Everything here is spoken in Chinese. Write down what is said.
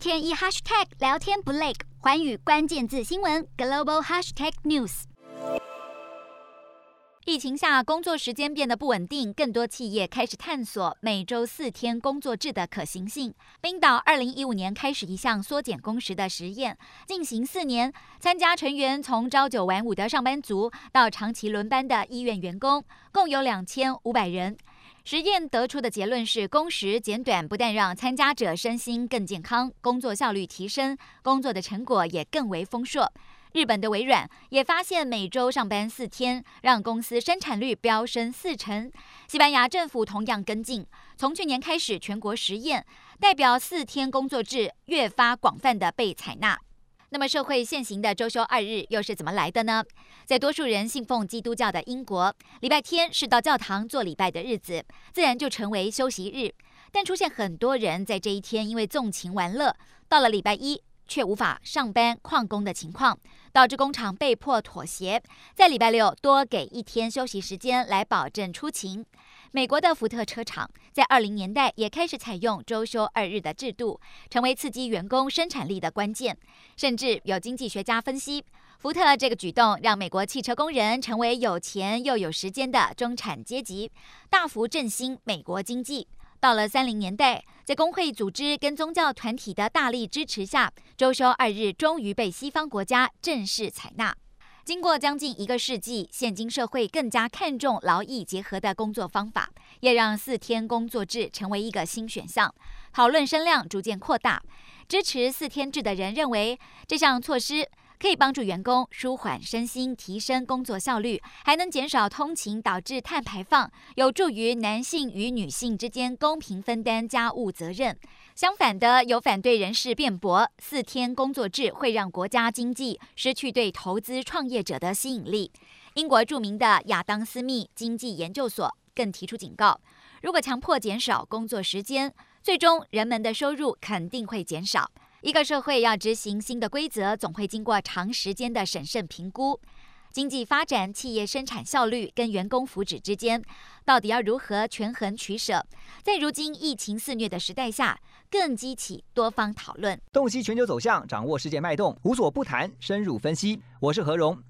天一 hashtag 聊天不累，寰宇关键字新闻 global hashtag news。疫情下，工作时间变得不稳定，更多企业开始探索每周四天工作制的可行性。冰岛二零一五年开始一项缩减工时的实验，进行四年，参加成员从朝九晚五的上班族到长期轮班的医院员工，共有两千五百人。实验得出的结论是，工时减短不但让参加者身心更健康，工作效率提升，工作的成果也更为丰硕。日本的微软也发现，每周上班四天，让公司生产率飙升四成。西班牙政府同样跟进，从去年开始全国实验，代表四天工作制越发广泛地被采纳。那么，社会现行的周休二日又是怎么来的呢？在多数人信奉基督教的英国，礼拜天是到教堂做礼拜的日子，自然就成为休息日。但出现很多人在这一天因为纵情玩乐，到了礼拜一，却无法上班旷工的情况，导致工厂被迫妥协，在礼拜六多给一天休息时间来保证出勤。美国的福特车厂在二零年代也开始采用周休二日的制度，成为刺激员工生产力的关键。甚至有经济学家分析，福特这个举动让美国汽车工人成为有钱又有时间的中产阶级，大幅振兴美国经济。到了三零年代，在工会组织跟宗教团体的大力支持下，周休二日终于被西方国家正式采纳。经过将近一个世纪，现今社会更加看重劳逸结合的工作方法，也让四天工作制成为一个新选项。讨论声量逐渐扩大，支持四天制的人认为，这项措施，可以帮助员工舒缓身心，提升工作效率，还能减少通勤导致碳排放，有助于男性与女性之间公平分担家务责任。相反的，有反对人士辩驳，四天工作制会让国家经济失去对投资创业者的吸引力。英国著名的亚当斯密经济研究所更提出警告：如果强迫减少工作时间，最终人们的收入肯定会减少。一个社会要执行新的规则，总会经过长时间的审慎评估。经济发展、企业生产效率跟员工福祉之间，到底要如何权衡取舍？在如今疫情肆虐的时代下，更激起多方讨论。洞悉全球走向，掌握世界脉动，无所不谈，深入分析。我是何荣。